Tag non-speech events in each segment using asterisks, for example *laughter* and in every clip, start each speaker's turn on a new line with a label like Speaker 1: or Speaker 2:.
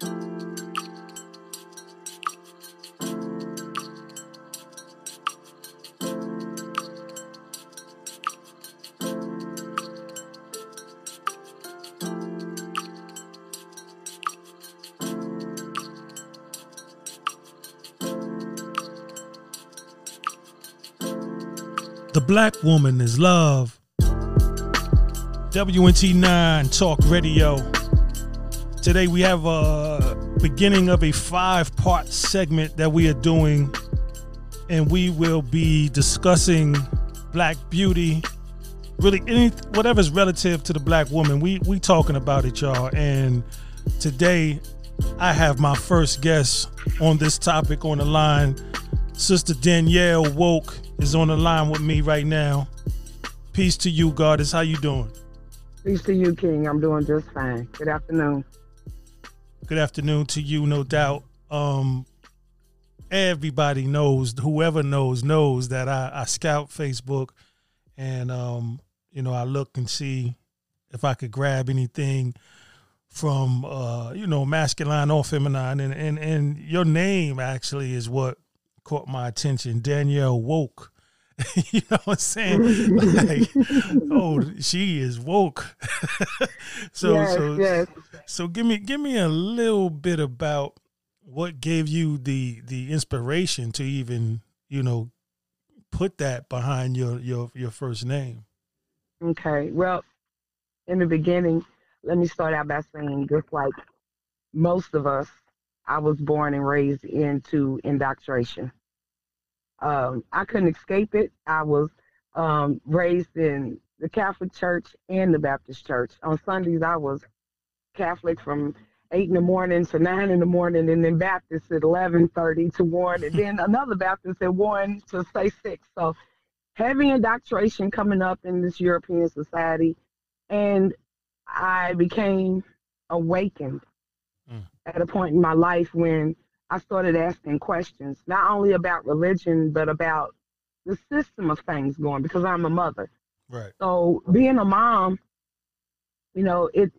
Speaker 1: The black woman is love. WNT9 Talk Radio. Today we have a beginning of a five part segment that we are doing, and we will be discussing black beauty, really any whatever's relative to the black woman. We we talking about it, y'all. And today I have my first guest on this topic on the line. Sister Danielle Woke is on the line with me right now. Peace to you, Goddess. How you doing?
Speaker 2: Peace to you, King. I'm doing just fine. Good afternoon.
Speaker 1: Good afternoon to you, no doubt. Um, everybody knows, whoever knows, knows that I, I scout Facebook and um, you know, I look and see if I could grab anything from uh, you know, masculine or feminine and, and and your name actually is what caught my attention. Danielle Woke. *laughs* you know what I'm saying? like, oh, she is woke. *laughs* so
Speaker 2: yes,
Speaker 1: so
Speaker 2: yes.
Speaker 1: so give me give me a little bit about what gave you the the inspiration to even, you know, put that behind your your your first name.
Speaker 2: Okay. Well, in the beginning, let me start out by saying just like most of us, I was born and raised into indoctrination. Um, I couldn't escape it. I was um, raised in the Catholic Church and the Baptist Church. On Sundays, I was Catholic from eight in the morning to nine in the morning, and then Baptist at eleven thirty to one, and then *laughs* another Baptist at one to say six. So heavy indoctrination coming up in this European society, and I became awakened
Speaker 1: Mm.
Speaker 2: at a point in my life when I started asking questions, not only about religion, but about the system of things going because I'm a mother.
Speaker 1: Right.
Speaker 2: So being a mom, you know, it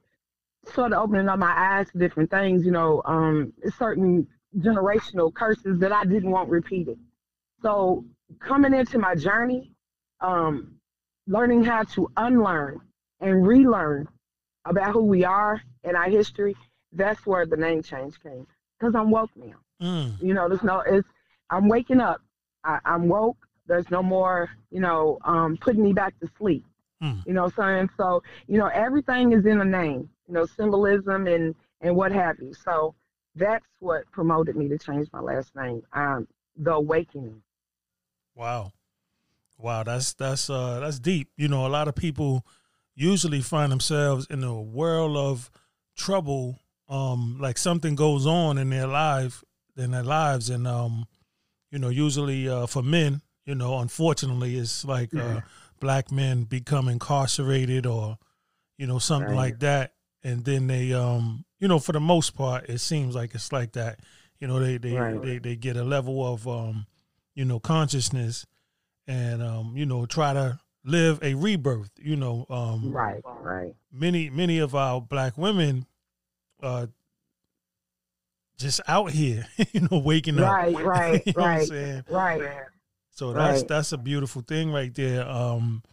Speaker 2: sort of opening up my eyes to different things, you know, um, certain generational curses that I didn't want repeated. So coming into my journey, um, learning how to unlearn and relearn about who we are and our history, that's where the name change came. Because I'm woke now.
Speaker 1: Mm.
Speaker 2: You know, there's no, it's, I'm waking up. I, I'm woke. There's no more, you know, um, putting me back to sleep.
Speaker 1: Mm.
Speaker 2: You know what I'm saying? So, you know, everything is in a name, you know, symbolism and, and what have you. So that's what promoted me to change my last name. Um, the awakening.
Speaker 1: Wow. Wow, that's that's uh that's deep. You know, a lot of people usually find themselves in a world of trouble um like something goes on in their life in their lives and um you know usually uh for men you know unfortunately it's like uh black men become incarcerated or you know something
Speaker 2: Right.
Speaker 1: like that and then they um you know for the most part it seems like it's like that you know they they
Speaker 2: Right.
Speaker 1: they, they get a level of um you know consciousness and um you know try to live a rebirth you know um
Speaker 2: Right, right.
Speaker 1: many many of our black women uh just out here *laughs* you know waking up
Speaker 2: Right, right, *laughs*
Speaker 1: you know
Speaker 2: right, right.
Speaker 1: so that's
Speaker 2: Right.
Speaker 1: that's a beautiful thing right there um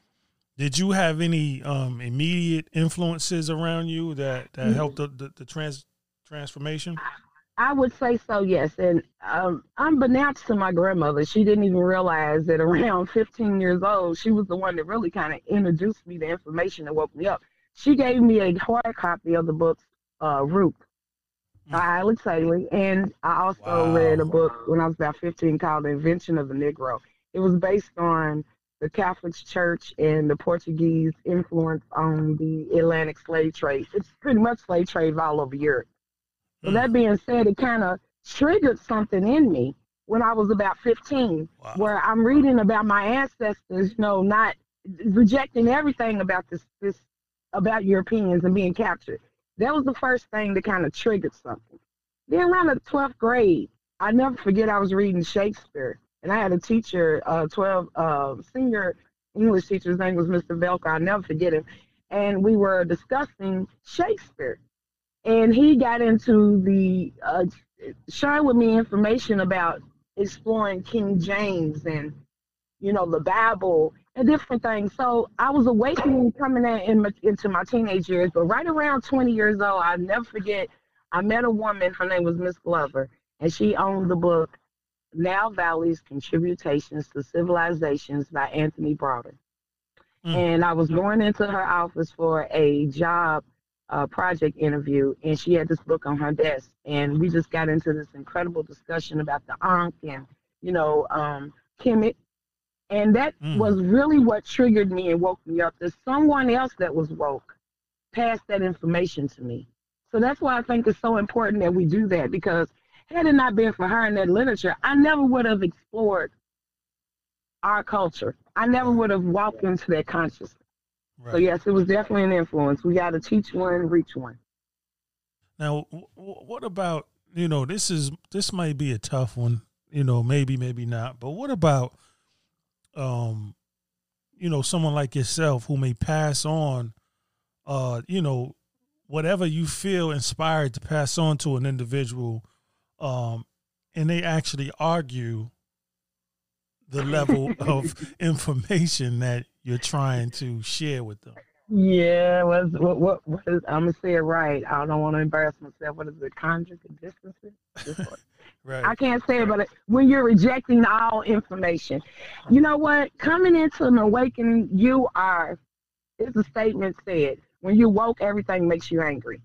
Speaker 1: did you have any um immediate influences around you that that
Speaker 2: Mhm.
Speaker 1: helped the, the, the trans transformation
Speaker 2: I would say so, yes. And um, unbeknownst to my grandmother, she didn't even realize that *laughs* around 15 years old, she was the one that really kind of introduced me to information that woke me up. She gave me a hard copy of the book, uh, Root by Alex Haley. And I also
Speaker 1: Wow.
Speaker 2: read a book when I was about 15 called The Invention of the Negro. It was based on the Catholic Church and the Portuguese influence on the Atlantic slave trade. It's pretty much slave trade all over Europe. So
Speaker 1: Mm.
Speaker 2: that being said, it kind of triggered something in me when I was about 15,
Speaker 1: Wow.
Speaker 2: where I'm reading about my ancestors, you know, not rejecting everything about this, this about Europeans and being captured. That was the first thing that kind of triggered something. Then around the 12th grade, I never forget I was reading Shakespeare, and I had a teacher, uh, 12 uh, senior English teacher. His name was Mr. Velker. I'll never forget him. And we were discussing Shakespeare. and he got into the uh, sharing with me information about exploring King James and you know the Bible and different things. So I was awakening coming in, in into my teenage years, but right around 20 years old, I never forget. I met a woman. Her name was Miss Glover, and she owned the book "Nile Valley's Contributions to Civilizations by Anthony Browder. Mm. And I was going into her office for a job uh, project interview, and she had this book on her desk, and we just got into this incredible discussion about the Ankh and you know um, Kemet, and that mm. was really what triggered me and woke me up. There's someone else that was woke, passed that information to me. So that's why I think it's so important that we do that because had it not been for her and that literature, I never would have explored our culture. I never would have walked into that consciousness. Right. So yes, it was definitely an influence. We got to teach one, reach one.
Speaker 1: Now, what about you know this is this might be a tough one. You know, maybe maybe not. But what about um, you know, someone like yourself who may pass on, uh, you know, whatever you feel inspired to pass on to an individual, um, and they actually argue the level *laughs* of information that you're trying to share with them.
Speaker 2: Yeah, what, what, what, what is, I'm gonna say it right. I don't want to embarrass myself. What is it? Conjugate distances? *laughs* right. I can't say it, but when you're rejecting all information, you know what? Coming into an awakening, you are. It's a statement said. When you woke, everything makes you angry.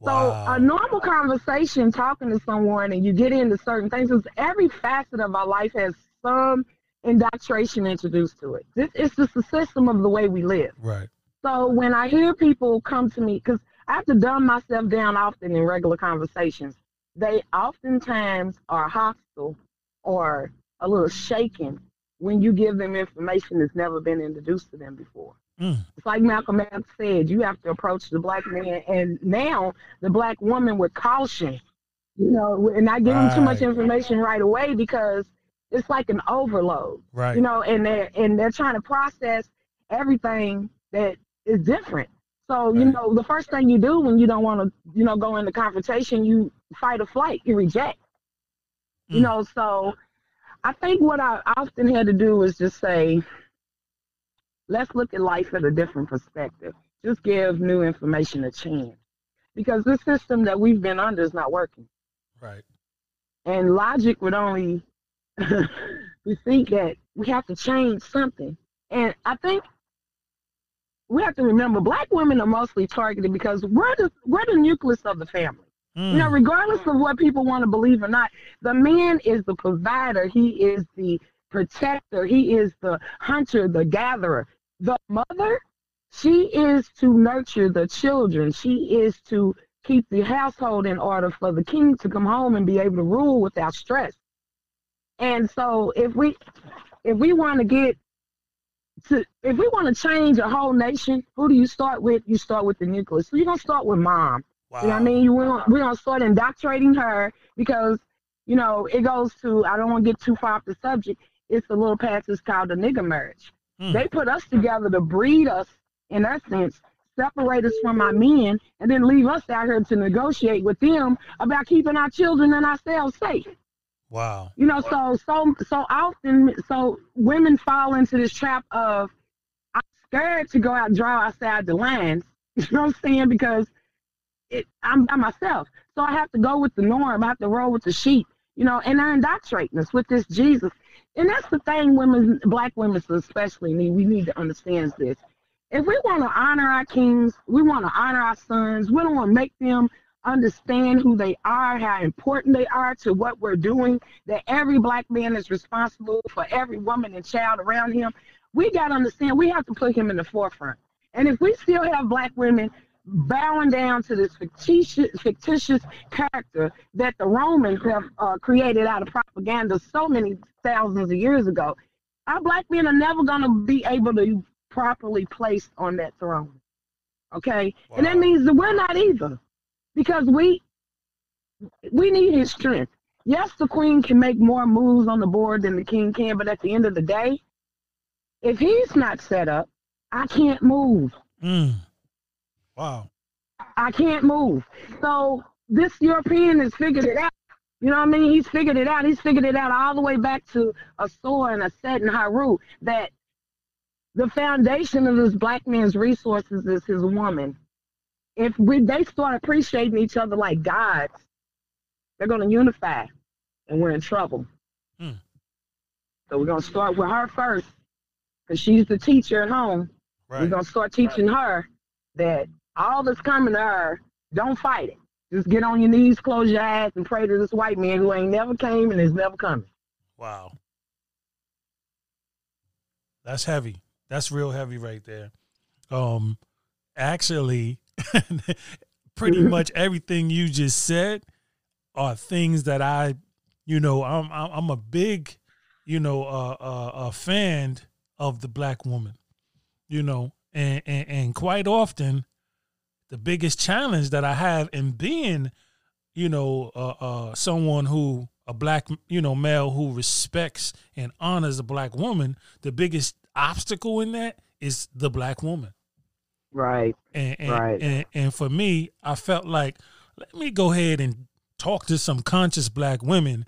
Speaker 2: Wow. So a normal conversation, talking to someone, and you get into certain things, because every facet of our life has some indoctrination introduced to it. This it's just the system of the way we live.
Speaker 1: Right.
Speaker 2: So when I hear people come to me, because I have to dumb myself down often in regular conversations, they oftentimes are hostile or a little shaken when you give them information that's never been introduced to them before. Mm. It's like Malcolm X said, you have to approach the black man and now the black woman with caution, you know, and not giving right. too much information right away because it's like an overload.
Speaker 1: Right.
Speaker 2: You know, and they're and they're trying to process everything that is different. So, you know, the first thing you do when you don't want to, you know, go into confrontation, you fight or flight, you reject. Mm. You know, so I think what I often had to do is just say, let's look at life at a different perspective. Just give new information a chance. Because this system that we've been under is not working.
Speaker 1: Right.
Speaker 2: And logic would only *laughs* we think that we have to change something. And I think we have to remember black women are mostly targeted because we're the we're the nucleus of the family. Mm. You know, regardless of what people want to believe or not, the man is the provider, he is the protector, he is the hunter, the gatherer. The mother, she is to nurture the children. She is to keep the household in order for the king to come home and be able to rule without stress. And so if we if we want to get to if we want to change a whole nation, who do you start with? You start with the nucleus. So you're gonna start with mom. Wow. You know what I mean? You want we're gonna start indoctrinating her because, you know, it goes to I don't want to get too far off the subject. It's a little passage called the nigger marriage. Hmm. They put us together to breed us in essence, separate us from our men, and then leave us out here to negotiate with them about keeping our children and ourselves safe.
Speaker 1: Wow.
Speaker 2: You know, so so so often so women fall into this trap of I'm scared to go out and draw outside the lines. *laughs* You know what I'm saying? Because it, I'm by myself. So I have to go with the norm. I have to roll with the sheep. You know, and they're us with this Jesus. And that's the thing women, black women especially, need. We need to understand this. If we want to honor our kings, we want to honor our sons. We don't want to make them understand who they are, how important they are to what we're doing, that every black man is responsible for every woman and child around him. We got to understand we have to put him in the forefront. And if we still have black women bowing down to this fictitious, fictitious character that the Romans have uh, created out of propaganda so many thousands of years ago, our black men are never going to be able to properly placed on that throne. Okay? Wow. And that means that we're not either because we we need his strength. Yes, the queen can make more moves on the board than the king can, but at the end of the day, if he's not set up, I can't move.
Speaker 1: Mm. Wow.
Speaker 2: I can't move. So this European has figured it out. You know what I mean? He's figured it out. He's figured it out all the way back to Ausar and a Set and Heru that the foundation of this black man's resources is his woman. If we they start appreciating each other like gods, they're gonna unify and we're in trouble. Hmm. So we're gonna start with her first, because she's the teacher at home. Right. We're gonna start teaching her that all that's coming to her, don't fight it. Just get on your knees, close your eyes, and pray to this white man who ain't never came and is never coming.
Speaker 1: Wow. That's heavy. That's real heavy right there. Um actually *laughs* pretty much everything you just said are things that I, you know, I'm I'm a big, you know, uh, uh, a fan of the black woman, you know, and, and and quite often the biggest challenge that I have in being, you know, uh, uh, someone who a black, you know, male who respects and honors a black woman, the biggest obstacle in that is the black woman.
Speaker 2: Right.
Speaker 1: And, and
Speaker 2: right.
Speaker 1: And, and for me, I felt like let me go ahead and talk to some conscious black women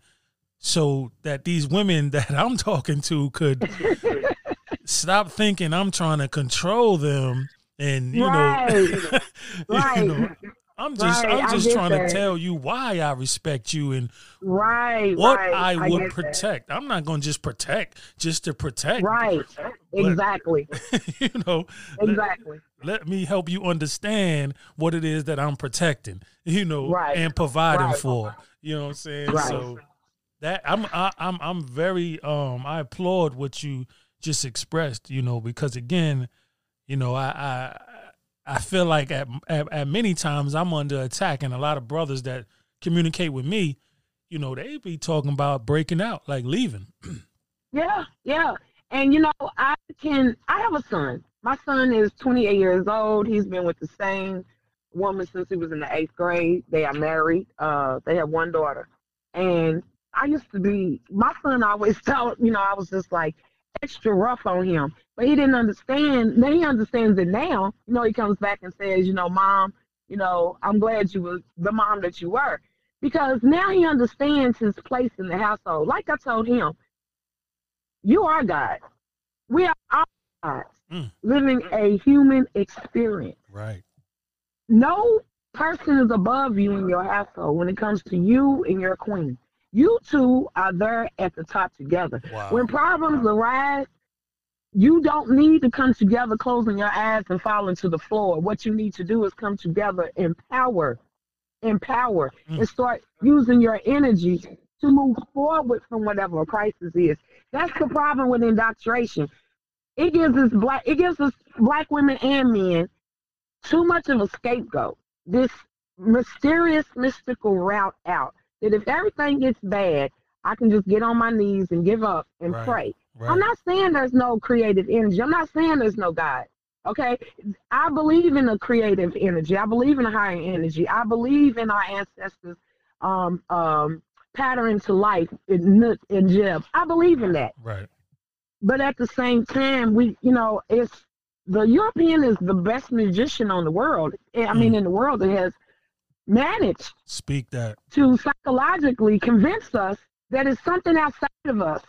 Speaker 1: so that these women *laughs* that I'm talking to could *laughs* stop thinking I'm trying to control them and you
Speaker 2: right.
Speaker 1: know,
Speaker 2: right. *laughs*
Speaker 1: you know I'm just right. I'm just trying that. to tell you why I respect you and
Speaker 2: right
Speaker 1: what
Speaker 2: right.
Speaker 1: I would I protect. That. I'm not going to just protect just to protect.
Speaker 2: Right. Exactly. *laughs*
Speaker 1: you know.
Speaker 2: Exactly.
Speaker 1: Let, let, me help you understand what it is that I'm protecting, you know,
Speaker 2: right.
Speaker 1: and providing right. for. You know what I'm saying?
Speaker 2: Right.
Speaker 1: So that I'm I, I'm I'm very um I applaud what you just expressed, you know, because again, you know, I I I feel like at, at, at many times I'm under attack, and a lot of brothers that communicate with me, you know, they be talking about breaking out, like leaving.
Speaker 2: yeah, yeah, and you know, I can. I have a son. My son is 28 years old. He's been with the same woman since he was in the eighth grade. They are married. Uh, they have one daughter, and I used to be. My son always *laughs* felt, you know, I was just like, extra rough on him. But he didn't understand. Now he understands it now. You know, he comes back and says, you know, mom, you know, I'm glad you were the mom that you were. Because now he understands his place in the household. Like I told him, you are God. We are all gods mm. living a human experience.
Speaker 1: Right.
Speaker 2: No person is above you in your household when it comes to you and your queen. You two are there at the top together. Wow. When problems wow. arise, you don't need to come together closing your eyes and falling to the floor. What you need to do is come together, empower, empower, mm. and start using your energy to move forward from whatever a crisis is. That's the problem with indoctrination. It gives us black it gives us black women and men too much of a scapegoat. This mysterious mystical route out that if everything gets bad, I can just get on my knees and give up and right, pray. Right. I'm not saying there's no creative energy. I'm not saying there's no God. Okay. I believe in a creative energy. I believe in a higher energy. I believe in our ancestors' um, um, pattern to life in Nut and Geb. I believe in that.
Speaker 1: Right.
Speaker 2: But at the same time, we, you know, it's the European is the best magician on the world. I mean, mm. in the world, it has managed
Speaker 1: speak that
Speaker 2: to psychologically convince us that it's something outside of us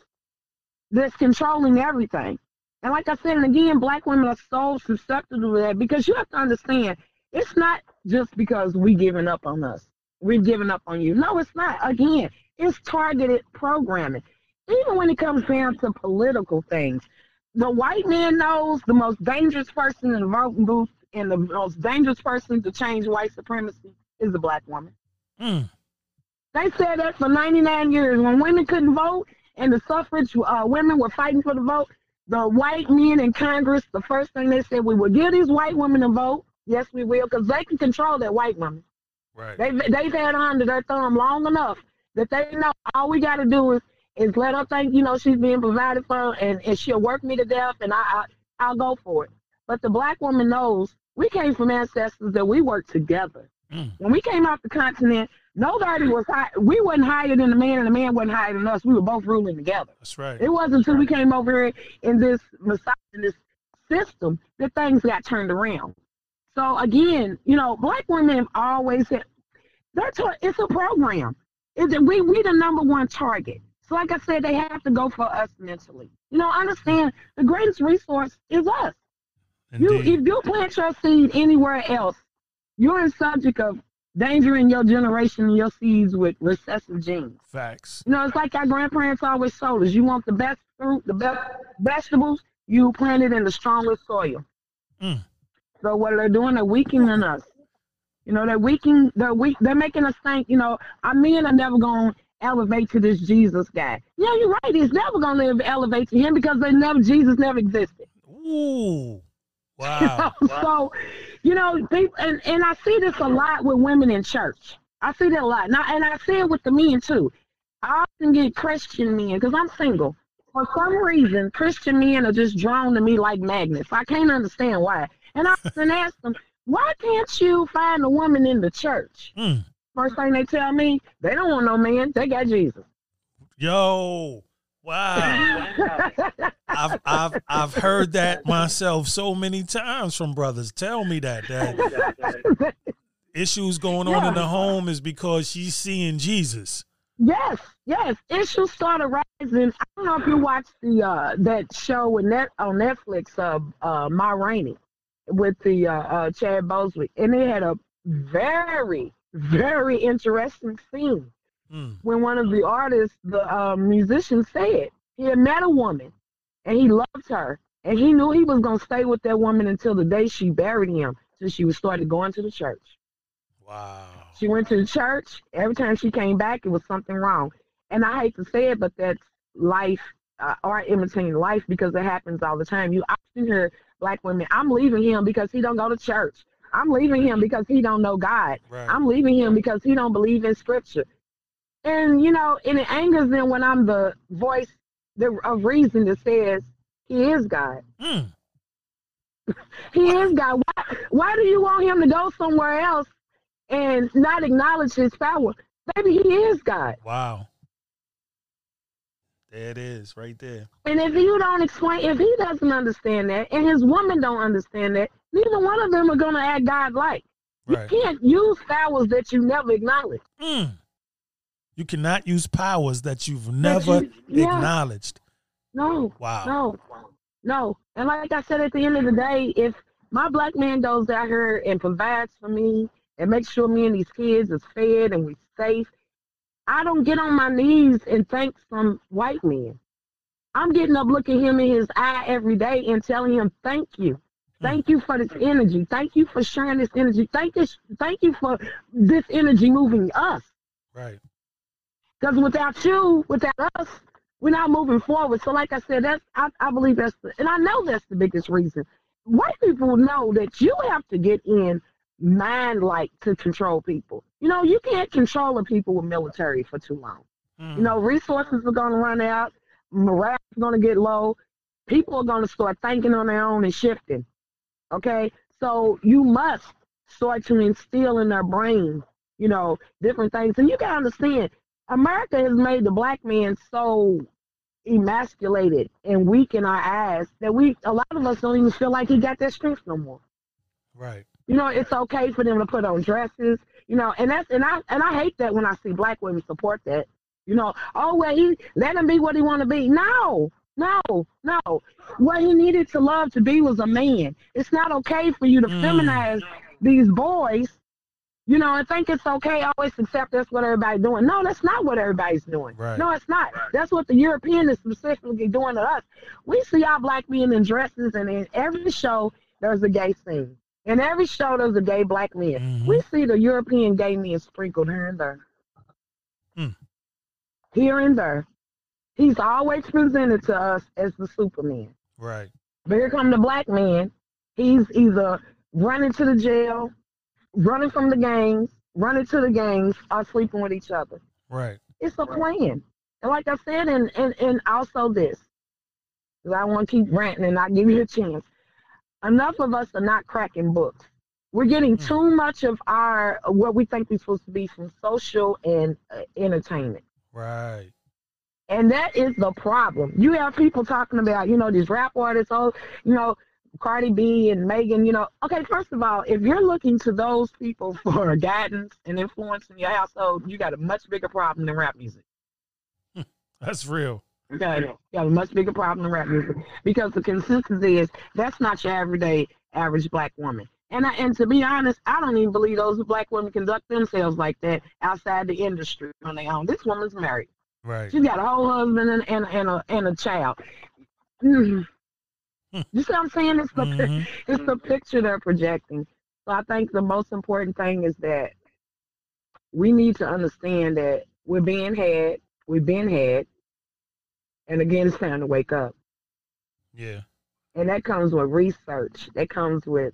Speaker 2: that's controlling everything. And like I said, and again, black women are so susceptible to that because you have to understand it's not just because we giving up on us. We've given up on you. No, it's not. Again, it's targeted programming. Even when it comes down to political things, the white man knows the most dangerous person in the voting booth and the most dangerous person to change white supremacy is a black woman. Mm. They said that for 99 years. When women couldn't vote and the suffrage uh, women were fighting for the vote, the white men in Congress, the first thing they said, we will give these white women a vote. Yes, we will, because they can control that white woman.
Speaker 1: Right.
Speaker 2: They've, they've had under their thumb long enough that they know all we got to do is, is let her think, you know, she's being provided for and, and she'll work me to death and I, I, I'll go for it. But the black woman knows we came from ancestors that we worked together. Mm. When we came off the continent, nobody was high. We wasn't higher than the man, and the man wasn't higher than us. We were both ruling together.
Speaker 1: That's right.
Speaker 2: It wasn't until we came over here in this misogynist system that things got turned around. So again, you know, black women have always said that's a, it's a program. Is it we we the number one target. So like I said, they have to go for us mentally. You know, understand the greatest resource is us. You if you plant your seed anywhere else, you're in subject of endangering your generation and your seeds with recessive genes.
Speaker 1: Facts.
Speaker 2: You know, it's like our grandparents always told us: you want the best fruit, the best vegetables, you plant it in the strongest soil.
Speaker 1: Mm.
Speaker 2: So what they're doing, they're weakening us. You know, they're weakening. They're weak. They're making us think. You know, our men are never going to elevate to this Jesus guy. Yeah, you're right. He's never going to live elevate to him because they never Jesus never existed.
Speaker 1: Ooh. *laughs* Wow.
Speaker 2: so, you know, people, and, and I see this a lot with women in church. I see that a lot. Now, and I see it with the men too. I often get Christian men because I'm single. For some reason, Christian men are just drawn to me like magnets. I can't understand why. And I often ask them, why can't you find a woman in the church?
Speaker 1: Mm.
Speaker 2: First thing they tell me, they don't want no man. They got Jesus.
Speaker 1: Yo. Wow. *laughs* I've I've I've heard that myself so many times from brothers. Tell me that that issues going on in the home is because she's seeing Jesus.
Speaker 2: Yes, yes. Issues started rising. I don't know if you watched the uh, that show with net on Netflix, uh, uh, Ma Rainey, with the uh, uh, Chad Boseman, and they had a very, very interesting scene
Speaker 1: Mm.
Speaker 2: when one of the artists, the uh, musician, said he had met a woman and he loved her, and he knew he was gonna stay with that woman until the day she buried him, till she was started going to the church.
Speaker 1: Wow.
Speaker 2: She went to the church. Every time she came back, it was something wrong. And I hate to say it, but that's life, uh, art imitating life, because it happens all the time. You often hear black women, "I'm leaving him because he don't go to church. I'm leaving him because he don't know God.
Speaker 1: Right.
Speaker 2: I'm leaving him because he don't believe in Scripture." And you know, and it angers them when I'm the voice the, of reason that says he is God.
Speaker 1: Mm. *laughs*
Speaker 2: He is God. Why, why do you want him to go somewhere else and not acknowledge his power? Baby, he is God.
Speaker 1: Wow. There it is, right there.
Speaker 2: And if you don't explain, if he doesn't understand that, and his woman don't understand that, neither one of them are going to act God-like.
Speaker 1: Right.
Speaker 2: You can't use powers that you never acknowledge.
Speaker 1: Mm. You cannot use powers that you've never
Speaker 2: you- yeah.
Speaker 1: acknowledged.
Speaker 2: No,
Speaker 1: Wow.
Speaker 2: no, no. And like I said, at the end of the day, if my black man goes out here and provides for me and makes sure me and these kids is fed and we safe, I don't get on my knees and thank some white man. I'm getting up looking him in his eye every day and telling him, thank you. Thank you for this energy. Thank you for sharing this energy. Thank this. Thank you for this energy moving us.
Speaker 1: Right.
Speaker 2: Because without you, without us, we're not moving forward. So, like I said, that's I, I believe that's the, and I know that's the biggest reason. White people know that you have to get in mind like to control people. You know, you can't control the people with military for too long.
Speaker 1: Mm.
Speaker 2: You know, resources are going to run out, morale is going to get low, people are going to start thinking on their own and shifting. Okay, so you must start to instill in their brain, you know, different things, and you got to understand. America has made the black man so emasculated and weak in our eyes that we a lot of us don't even feel like he got that strength no more.
Speaker 1: Right.
Speaker 2: You know, it's okay for them to put on dresses, you know, and that's and I and I hate that when I see black women support that. You know, oh well he let him be what he wanna be. No, no, no. What he needed to love to be was a man. It's not okay for you to
Speaker 1: Mm.
Speaker 2: feminize these boys, you know, and think it's okay, always accept that's what everybody's doing. No, that's not what everybody's doing.
Speaker 1: Right.
Speaker 2: No, it's not. That's what the European is specifically doing to us. We see our black men in dresses and in every show there's a gay scene. In every show there's a gay black man.
Speaker 1: Mhm.
Speaker 2: We see the European gay men sprinkled here and there.
Speaker 1: Mm.
Speaker 2: Here and there. He's always presented to us as the Superman.
Speaker 1: Right.
Speaker 2: But here come the black man. He's either running to the jail, running from the gangs, running to the gangs, or sleeping with each other.
Speaker 1: Right.
Speaker 2: It's a plan. And like I said, and, and, and also this, 'cause I want to keep ranting and not give you a chance. Enough of us are not cracking books. We're getting
Speaker 1: Hmm.
Speaker 2: too much of our what we think we're supposed to be from social and uh, entertainment.
Speaker 1: Right.
Speaker 2: And that is the problem. You have people talking about, you know, these rap artists, oh, you know, Cardi B and Megan, you know, okay, first of all, if you're looking to those people *laughs* for guidance and influence in your household, you got a much bigger problem than rap music. *laughs*
Speaker 1: That's real.
Speaker 2: Got a much bigger problem than rap music because the consistency is that's not your everyday average black woman. And I, and to be honest, I don't even believe those black women conduct themselves like that outside the industry on their own. This woman's married.
Speaker 1: Right.
Speaker 2: She's got a whole husband and, and, and a and a child. Mm. you see what I'm saying? It's the
Speaker 1: Mhm. *laughs*
Speaker 2: it's the picture they're projecting. So I think the most important thing is that we need to understand that we're being had, we've been had, and again, it's time to wake up.
Speaker 1: Yeah.
Speaker 2: And that comes with research. That comes with,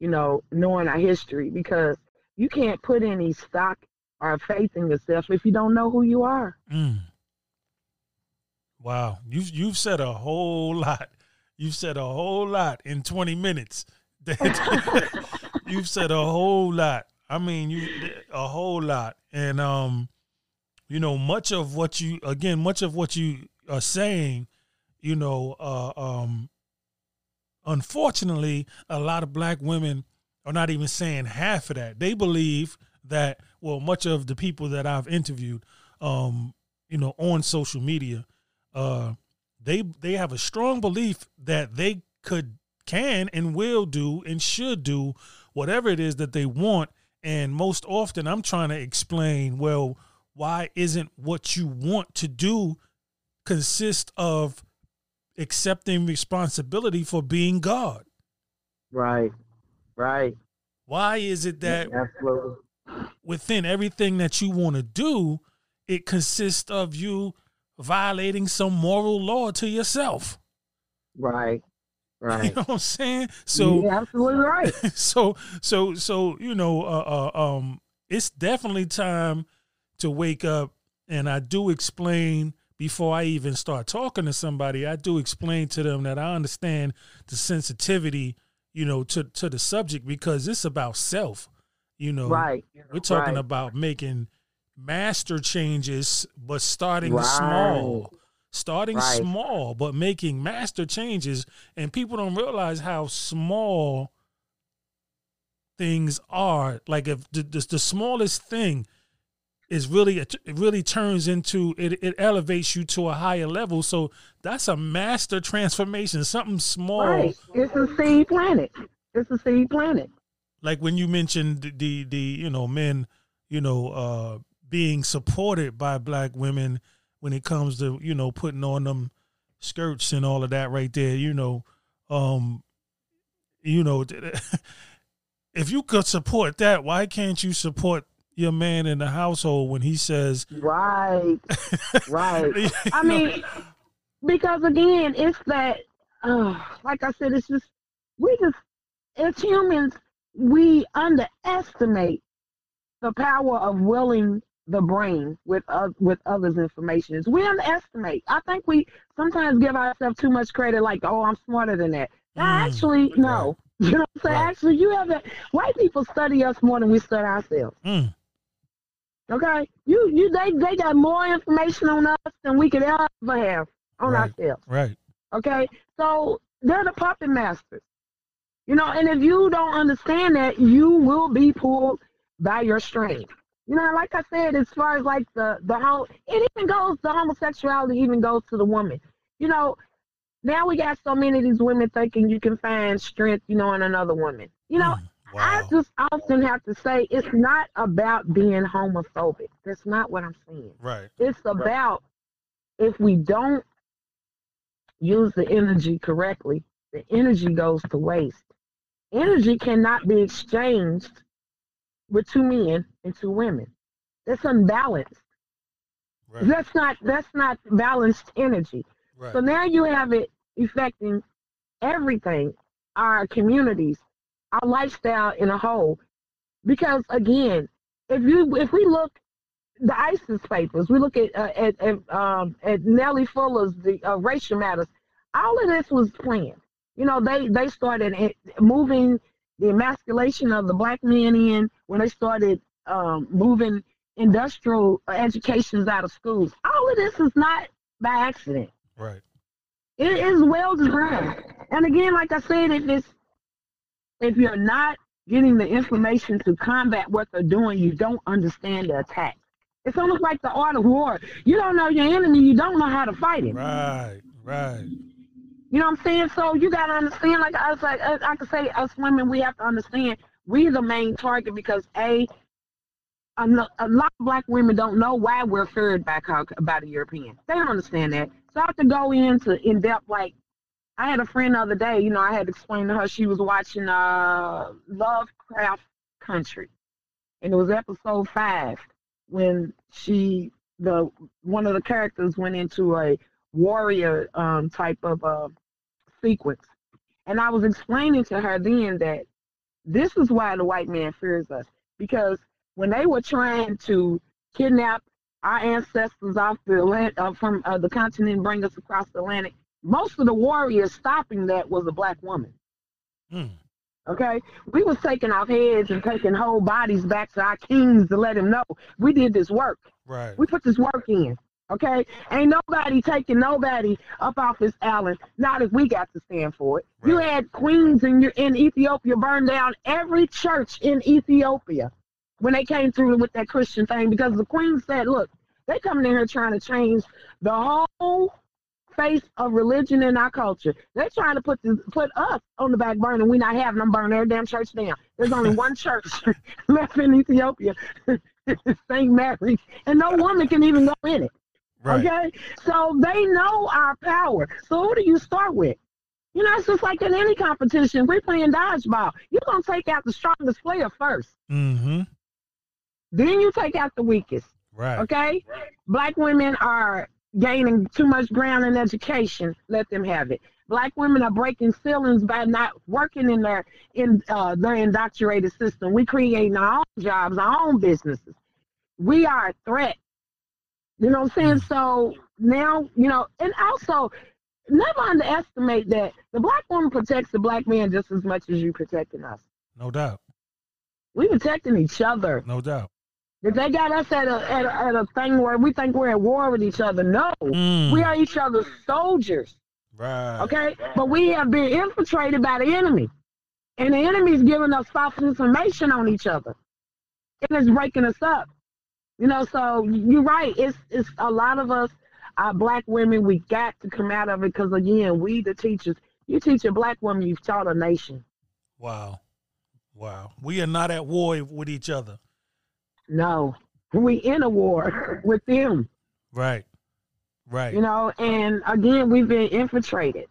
Speaker 2: you know, knowing our history because you can't put any stock or faith in yourself if you don't know who you are.
Speaker 1: Mm. Wow. You've you've said a whole lot. You've said a whole lot in 20 minutes. *laughs* you've said a whole lot. I mean, you a whole lot. And um, you know, much of what you again, much of what you are saying, you know, uh um unfortunately, a lot of black women are not even saying half of that. They believe that well, much of the people that I've interviewed, um, you know, on social media, uh, they they have a strong belief that they could, can, and will do and should do whatever it is that they want. And most often, I'm trying to explain, well, why isn't what you want to do consist of accepting responsibility for being God?
Speaker 2: Right. Right.
Speaker 1: Why is it that
Speaker 2: Absolutely.
Speaker 1: within everything that you want to do, it consists of you violating some moral law to yourself?
Speaker 2: Right. *laughs* Right.
Speaker 1: You know what I'm saying? So
Speaker 2: You're absolutely right. *laughs*
Speaker 1: so so so you know uh, uh um it's definitely time to wake up and I do explain before I even start talking to somebody I do explain to them that I understand the sensitivity you know to to the subject because it's about self you know
Speaker 2: Right.
Speaker 1: we're talking
Speaker 2: Right.
Speaker 1: about making master changes but starting
Speaker 2: Right.
Speaker 1: small starting
Speaker 2: Right.
Speaker 1: small but making master changes and people don't realize how small things are like if the, the, the smallest thing is really it really turns into it, it elevates you to a higher level so that's a master transformation something small
Speaker 2: Right. It's a seed planet. It's a seed planet.
Speaker 1: like when you mentioned the, the the you know men you know uh being supported by black women when it comes to you know putting on them skirts and all of that right there you know um you know *laughs* if you could support that why can't you support your man in the household when he says
Speaker 2: Right. Right. *laughs* I mean, because again, it's that, uh, like I said, it's just, we just, as humans, we underestimate the power of willing the brain with uh, with others' information. We underestimate. I think we sometimes give ourselves too much credit, like, oh, I'm smarter than that.
Speaker 1: Mm,
Speaker 2: actually, no. *laughs* You know what I'm saying?
Speaker 1: Right.
Speaker 2: Actually, you have a, white people study us more than we study ourselves.
Speaker 1: mm,
Speaker 2: Okay, you you they they got more information on us than we could ever have on
Speaker 1: Right.
Speaker 2: ourselves.
Speaker 1: right
Speaker 2: Okay, so they're the puppet masters, you know. And if you don't understand that, you will be pulled by your strings. You know, like I said, as far as like the the whole, it even goes the homosexuality even goes to the woman. You know, now we got so many of these women thinking you can find strength, you know, in another woman. You know,
Speaker 1: mm,
Speaker 2: I just often have to say it's not about being homophobic. That's not what I'm saying.
Speaker 1: right
Speaker 2: It's about if we don't use the energy correctly, the energy goes to waste. Energy cannot be exchanged with two men and two women. That's unbalanced.
Speaker 1: right
Speaker 2: That's not that's not balanced energy.
Speaker 1: right
Speaker 2: So now you have it affecting everything, our communities, our lifestyle in a whole. Because again, if you if we look the Isis papers, we look at uh, at at, um, at Neely Fuller's the uh, racial matters. All of this was planned. You know, they they started moving the emasculation of the black men in when they started um, moving industrial educations out of schools. All of this is not by accident.
Speaker 1: right
Speaker 2: It is well designed. And again, like I said, if it's if you're not getting the information to combat what they're doing, you don't understand the attack. It's almost like the art of war. You don't know your enemy, you don't know how to fight it.
Speaker 1: Right, right.
Speaker 2: You know what I'm saying? So you gotta understand. Like uh, I was like, I, I could say, us women, we have to understand we're the main target because a a, lot of black women don't know why we're feared by about a European. They don't understand that. So I have to go into in depth. Like I had a friend the other day. You know, I had to explain to her she was watching uh Lovecraft Country, and it was episode five when she the one of the characters went into a warrior um, type of uh, sequence. And I was explaining to her then that this is why the white man fears us because when they were trying to kidnap our ancestors off the land, uh, from uh, the continent bring us across the Atlantic, most of the warriors stopping that was a black woman. Mm. Okay, we was taking our heads and taking whole bodies back to our kings to let them know we did this work.
Speaker 1: Right.
Speaker 2: We put this work in. Okay, ain't nobody taking nobody up off this island. Not if we got to stand for it. Right. You had queens in your in Ethiopia burn down every church in Ethiopia when they came through with that Christian thing because the queen said, "Look, they coming in here trying to change the whole face of religion in our culture. They're trying to put this, put us on the back burner. We not having them burn their damn church down. There's only *laughs* one church *laughs* left in Ethiopia, *laughs* St. Mary's, and no woman can even go in it. Right. Okay? So they know our power. So who do you start with? You know, it's just like in any competition. We're playing dodgeball. You're going to take out the strongest player 1st
Speaker 1: mm-hmm.
Speaker 2: Then you take out the weakest.
Speaker 1: Right.
Speaker 2: Okay? Black women are gaining too much ground in education. Let them have it. Black women are breaking ceilings by not working in their in uh, their indoctrinated system. We creating our own jobs, our own businesses. We are a threat you know what I'm saying? Mm. So now, you know, and also never underestimate that the black woman protects the black man just as much as you protecting us.
Speaker 1: No doubt.
Speaker 2: We protecting each other.
Speaker 1: No doubt.
Speaker 2: If they got us at a, at a, at a thing where we think we're at war with each other, no. Mm. We are each other's soldiers.
Speaker 1: Right.
Speaker 2: Okay? But we have been infiltrated by the enemy. And the enemy's giving us false information on each other. And it's breaking us up. You know, so you're right. It's it's a lot of us, our black women, we got to come out of it because again, we the teachers. You teach a black woman, you've taught a nation.
Speaker 1: Wow, wow. We are not at war with each other.
Speaker 2: No, we in a war with them.
Speaker 1: Right, right.
Speaker 2: You know, and again, we've been infiltrated.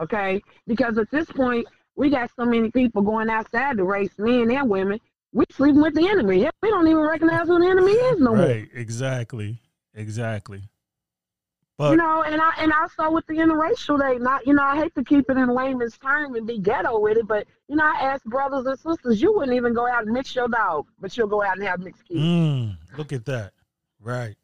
Speaker 2: Okay, because at this point, we got so many people going outside the race, men and women, we sleeping with the enemy. We don't even recognize who the enemy is no right, more. Right,
Speaker 1: exactly, exactly. But
Speaker 2: you know, and I and also with the interracial, they not you know I hate to keep it in layman's term and be ghetto with it, but you know I ask brothers and sisters, you wouldn't even go out and mix your dog, but you'll go out and have mixed kids.
Speaker 1: Mm, look at that, right?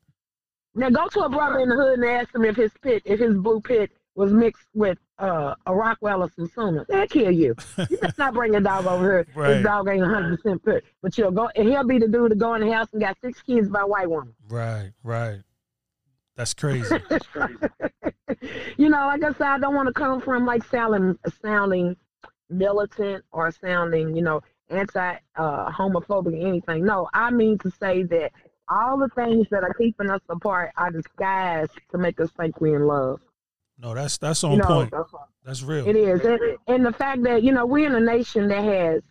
Speaker 2: Now go to a brother in the hood and ask him if his pit, if his blue pit was mixed with uh, a Rockwell or some Sooner, they'll kill you. You better not bring a dog over here. *laughs* right. This dog ain't 100% put. But you'll go, and he'll be the dude to go in the house and got six kids by a white woman.
Speaker 1: Right, right. *laughs* That's crazy.
Speaker 2: you know, like I said, I don't want to come from like sounding, sounding militant or sounding, you know, anti uh, homophobic or anything. No, I mean to say that all the things that are keeping us apart are disguised to make us think we're in love.
Speaker 1: No, that's that's on you know, point. That's, that's, real.
Speaker 2: It is, and, and the fact that you know we're in a nation that has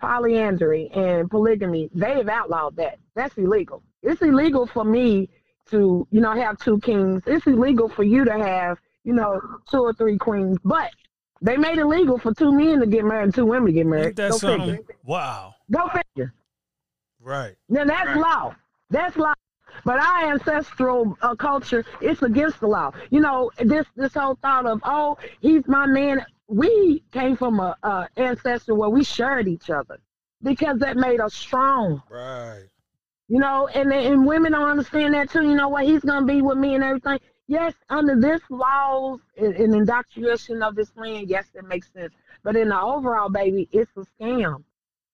Speaker 2: polyandry and polygamy. They've outlawed that. That's illegal. It's illegal for me to you know have two kings. It's illegal for you to have you know two or three queens. But they made it legal for two men to get married and two women to get married.
Speaker 1: That's Go figure. Wow.
Speaker 2: Go figure.
Speaker 1: Right.
Speaker 2: Now that's right. law. That's law. But our ancestral uh, culture, it's against the law. You know, this this whole thought of, oh, he's my man. We came from a, a ancestor where we shared each other because that made us strong.
Speaker 1: Right.
Speaker 2: You know, and and women don't understand that too. You know what? He's gonna be with me and everything. Yes, under this laws and, and indoctrination of this land, yes, it makes sense. But in the overall, baby, it's a scam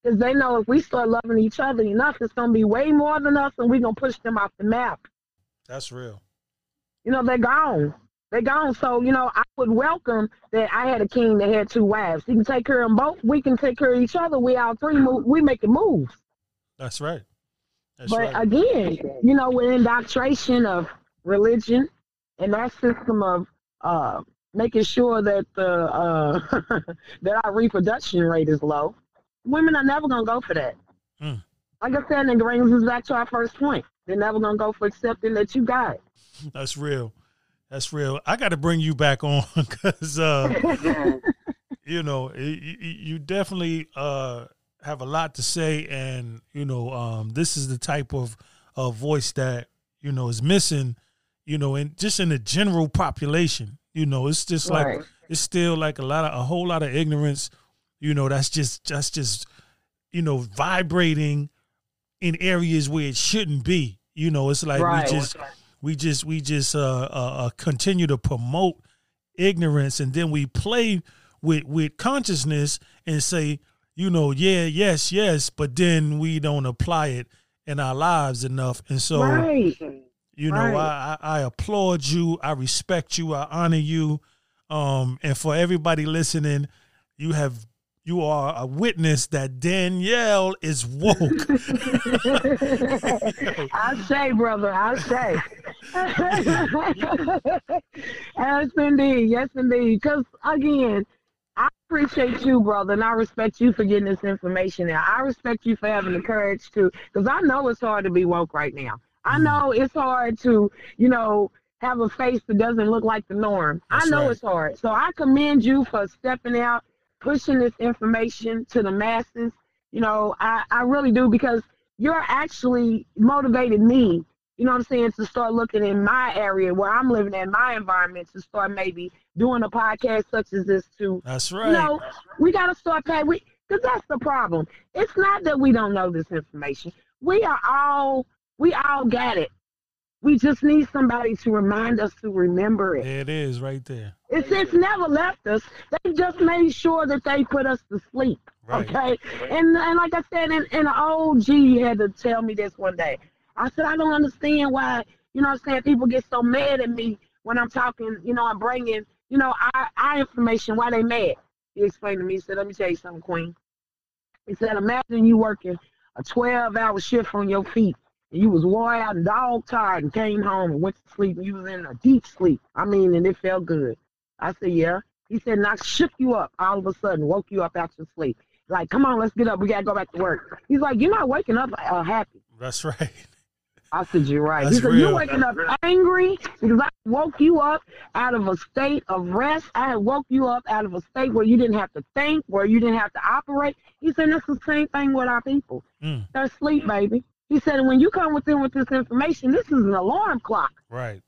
Speaker 2: because they know if we start loving each other enough, it's going to be way more than us, and we're going to push them off the map.
Speaker 1: That's real.
Speaker 2: You know, they're gone. They're gone. So, you know, I would welcome that I had a king that had two wives. He can take care of them both. We can take care of each other. We all three move, we making moves.
Speaker 1: That's right. That's
Speaker 2: but
Speaker 1: right.
Speaker 2: again, you know, with indoctrination of religion and that system of uh, making sure that the uh, *laughs* that our reproduction rate is low, women are never gonna go for that.
Speaker 1: Mm.
Speaker 2: Like I said, it brings us back to our first point. They're never gonna go for accepting that you got it. *laughs*
Speaker 1: That's real. That's real. I got to bring you back on *laughs* because uh, you know you, you definitely uh, have a lot to say, and you know um, this is the type of uh, voice that you know is missing. You know, and just in the general population, you know, it's just like
Speaker 2: Right.
Speaker 1: it's still like a lot of a whole lot of ignorance. You know, that's just that's just you know vibrating in areas where it shouldn't be. You know, it's like
Speaker 2: Right.
Speaker 1: we just we just we just uh, uh, uh continue to promote ignorance and then we play with with consciousness and say you know yeah yes yes but then we don't apply it in our lives enough and so
Speaker 2: right.
Speaker 1: you know
Speaker 2: right.
Speaker 1: I, I i applaud you i respect you i honor you um and for everybody listening you have you are a witness that danielle is woke *laughs* *laughs*
Speaker 2: I say, brother, I say. *laughs* yes, indeed. Yes, indeed. Because, again, I appreciate you, brother, and I respect you for getting this information out. I respect you for having the courage to, because I know it's hard to be woke right now. I
Speaker 1: Mm.
Speaker 2: know it's hard to, you know, have a face that doesn't look like the norm.
Speaker 1: That's
Speaker 2: I know
Speaker 1: right.
Speaker 2: it's hard. So I commend you for stepping out, pushing this information to the masses. You know, I, I really do because you're actually motivated me, you know what I'm saying, to start looking in my area where I'm living in my environment to start maybe doing a podcast such as this too.
Speaker 1: that's right
Speaker 2: you know, we got to start paying. We because that's the problem. It's not that we don't know this information. We are all we all got it. We just need somebody to remind us to remember it.
Speaker 1: there it is right there
Speaker 2: It's it's never left us. They just made sure that they put us to sleep.
Speaker 1: Right.
Speaker 2: Okay. And and like I said, and, and an old G had to tell me this one day. I said, I don't understand why, you know what I'm saying, people get so mad at me when I'm talking, you know, I'm bringing, you know, our, our information, why they mad. He explained to me, he said, let me tell you something, Queen. He said, imagine you working a 12 hour shift on your feet. And you was worn out and dog tired and came home and went to sleep and you was in a deep sleep. I mean, and it felt good. I said, yeah. He said, and I shook you up all of a sudden, woke you up out your sleep. Like, come on, let's get up. We got to go back to work. He's like, you're not waking up uh, happy.
Speaker 1: that's *laughs* right
Speaker 2: said, you're right.
Speaker 1: That's
Speaker 2: he said,
Speaker 1: real.
Speaker 2: you're waking up angry because I woke you up out of a state of rest. I had woke you up out of a state where you didn't have to think, where you didn't have to operate. He said, that's the same thing with our people.
Speaker 1: Mm,
Speaker 2: They're asleep, baby. He said, when you come within with this information, this is an alarm clock.
Speaker 1: right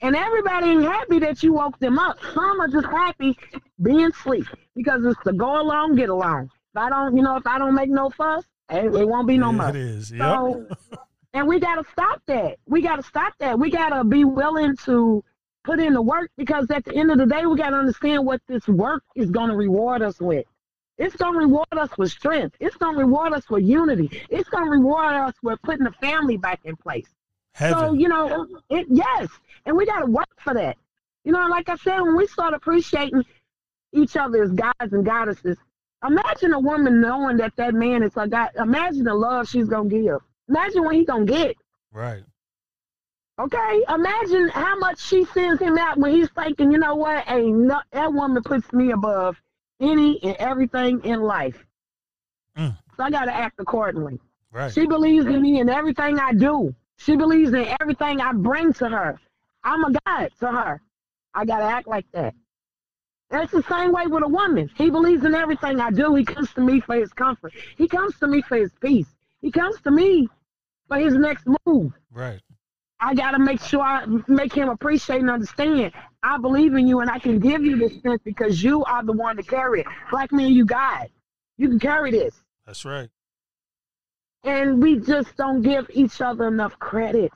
Speaker 2: And everybody ain't happy that you woke them up. Some are just happy being asleep because it's the go along, get along. If I don't, you know, if I don't make no fuss, eh, it won't be no
Speaker 1: There
Speaker 2: more.
Speaker 1: it is yep
Speaker 2: So, *laughs* and we got to stop that. We got to stop that. We got to be willing to put in the work because at the end of the day, we got to understand what this work is going to reward us with. It's going to reward us with strength. It's going to reward us with unity. It's going to reward us with putting the family back in place. So, you know, it, yes, and we got to work for that. You know, like I said, when we start appreciating each other as guys and goddesses, imagine a woman knowing that that man is a guy. Imagine the love she's going to give. Imagine what he going to get.
Speaker 1: right
Speaker 2: Okay, imagine how much she sends him out when he's thinking, you know what, ain't no, that woman puts me above any and everything in life.
Speaker 1: Mm.
Speaker 2: So I got to act accordingly.
Speaker 1: right
Speaker 2: She believes in me in everything I do. She believes in everything I bring to her. I'm a God to her. I got to act like that. That's the same way with a woman. He believes in everything I do. He comes to me for his comfort. He comes to me for his peace. He comes to me for his next move.
Speaker 1: right
Speaker 2: I got to make sure I make him appreciate and understand. I believe in you and I can give you this strength because you are the one to carry it. Black man, you got it. You can carry this.
Speaker 1: that's right
Speaker 2: And we just don't give each other enough credit.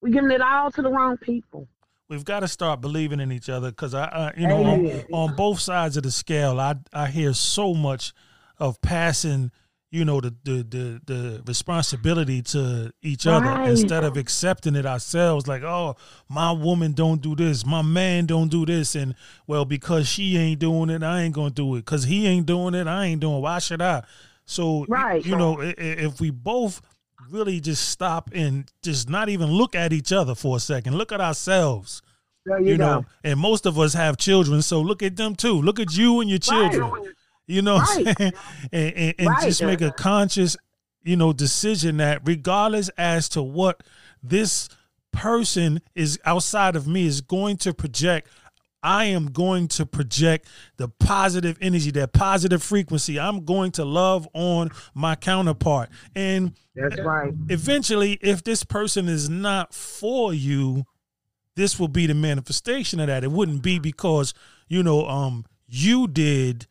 Speaker 2: We're giving it all to the wrong people.
Speaker 1: we've got to start believing in each other because I, I, you know, on, on both sides of the scale, I, I hear so much of passing, you know the the the, the responsibility to each other instead of accepting it ourselves like oh my woman don't do this my man don't do this and well because she ain't doing it i ain't gonna do it because he ain't doing it i ain't doing it. why should i so
Speaker 2: Right.
Speaker 1: you know if we both really just stop and just not even look at each other for a second look at ourselves
Speaker 2: There you,
Speaker 1: you,
Speaker 2: go.
Speaker 1: know and most of us have children so look at them too look at you and your children you know what I'm
Speaker 2: Right.
Speaker 1: saying? *laughs* and, and, and
Speaker 2: Right.
Speaker 1: just make a conscious you know decision that regardless as to what this person is outside of me is going to project I am going to project the positive energy, that positive frequency. I'm going to love on my counterpart. And
Speaker 2: That's right.
Speaker 1: eventually, if this person is not for you, this will be the manifestation of that. It wouldn't be because, you know, um, you did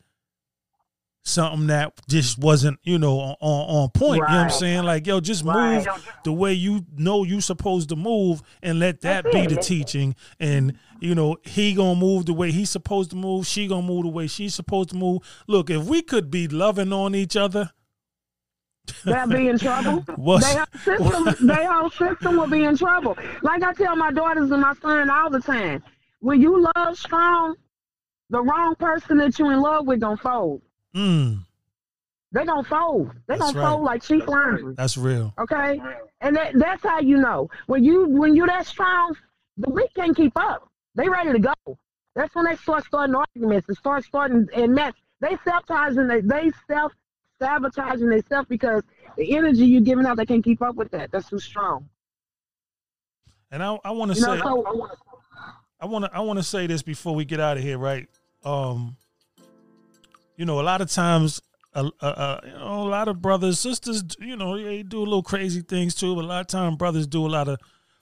Speaker 1: something that just wasn't, you know, on, on point. You know what I'm saying? Like, yo, just
Speaker 2: Right.
Speaker 1: move the way you know you supposed to move and let that
Speaker 2: That's
Speaker 1: be
Speaker 2: it.
Speaker 1: the teaching. And, you know, he gonna move the way he's supposed to move, she gonna move the way she's supposed to move. Look, if we could be loving on each other,
Speaker 2: They'll be in trouble. *laughs*
Speaker 1: What's-
Speaker 2: They whole system, they whole system will be in trouble. Like I tell my daughters and my son all the time, when you love strong, the wrong person that you in love with gonna fold.
Speaker 1: Mm,
Speaker 2: They gonna fold. They
Speaker 1: That's
Speaker 2: gonna
Speaker 1: right.
Speaker 2: fold like sheep laundry.
Speaker 1: that's real.
Speaker 2: Okay, and that, that's how you know when you when you that strong, the weak can't keep up. They ready to go. That's when they start starting arguments and start starting and mess. They self sabotaging. They they self sabotaging themselves because the energy you're giving out, they can't keep up with that. That's too strong.
Speaker 1: And I, I want to
Speaker 2: You know,
Speaker 1: say,
Speaker 2: so
Speaker 1: I want to, I want to say this before we get out of here, right? Um, you know, a lot of times, a, a, a, you know, a lot of brothers, sisters, you know, they do a little crazy things too. But a lot of times, brothers do a lot of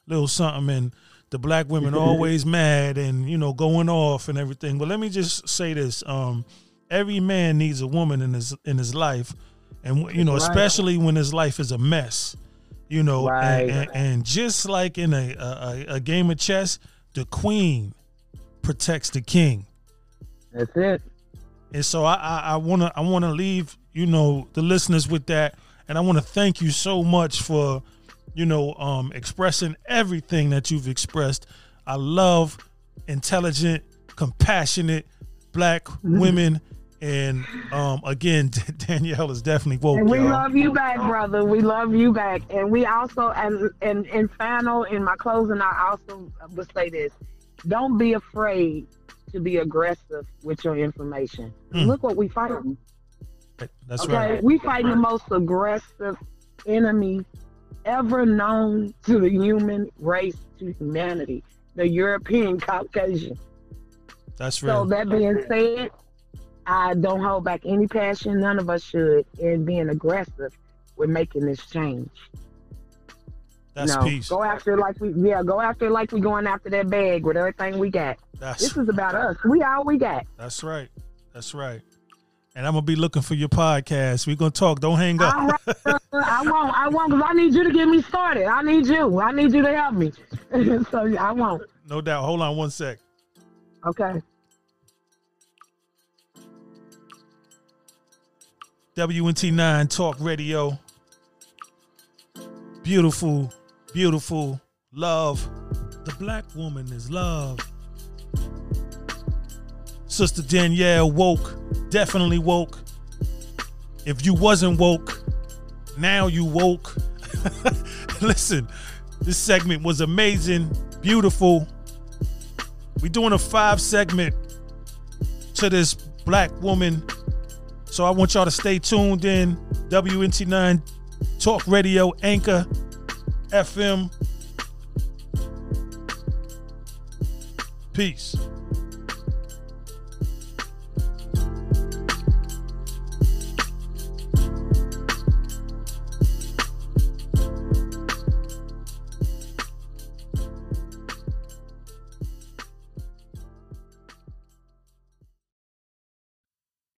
Speaker 1: little something, and the black women *laughs* always mad and you know going off and everything. But let me just say this: um, every man needs a woman in his in his life, and you know,
Speaker 2: Right.
Speaker 1: especially when his life is a mess. You know, and-
Speaker 2: Right.
Speaker 1: and, and just like in a, a a- a game of chess, the queen protects the king.
Speaker 2: that's it.
Speaker 1: And so I I, I wanna I wanna leave you know the listeners with that, and I want to thank you so much for you know um expressing everything that you've expressed. I love intelligent, compassionate black women, and um again *laughs* Danielle is definitely woke.
Speaker 2: And we
Speaker 1: y'all.
Speaker 2: love you back, brother. We love you back. And we also, and and in final, in my closing, I also would say this: don't be afraid to be aggressive with your information.
Speaker 1: Mm.
Speaker 2: Look what we fighting.
Speaker 1: That's
Speaker 2: okay,
Speaker 1: right.
Speaker 2: we fighting the most aggressive enemy ever known to the human race, to humanity, the European Caucasian.
Speaker 1: That's
Speaker 2: right.
Speaker 1: So
Speaker 2: that being said, I don't hold back any passion. None of us should in being aggressive with making this change.
Speaker 1: That's
Speaker 2: no,
Speaker 1: peace.
Speaker 2: go after like we yeah, go after like we going after that bag with everything we got.
Speaker 1: That's
Speaker 2: This is about us. We all we got.
Speaker 1: That's right. That's right. And I'm gonna be looking for your podcast. We're gonna talk. Don't hang up.
Speaker 2: Right, *laughs* I won't. I won't because I need you to get me started. I need you. I need you to help me. *laughs* so I won't.
Speaker 1: no doubt. Hold on one sec.
Speaker 2: Okay.
Speaker 1: WNT9 Talk Radio. Beautiful, beautiful love. The black woman is love. Sister Danielle woke, definitely woke. If you wasn't woke, now you woke. *laughs* Listen, this segment was amazing, beautiful. we doing a five segment to this black woman so I want y'all to stay tuned in. WNT9 Talk Radio, Anchor, FM. Peace.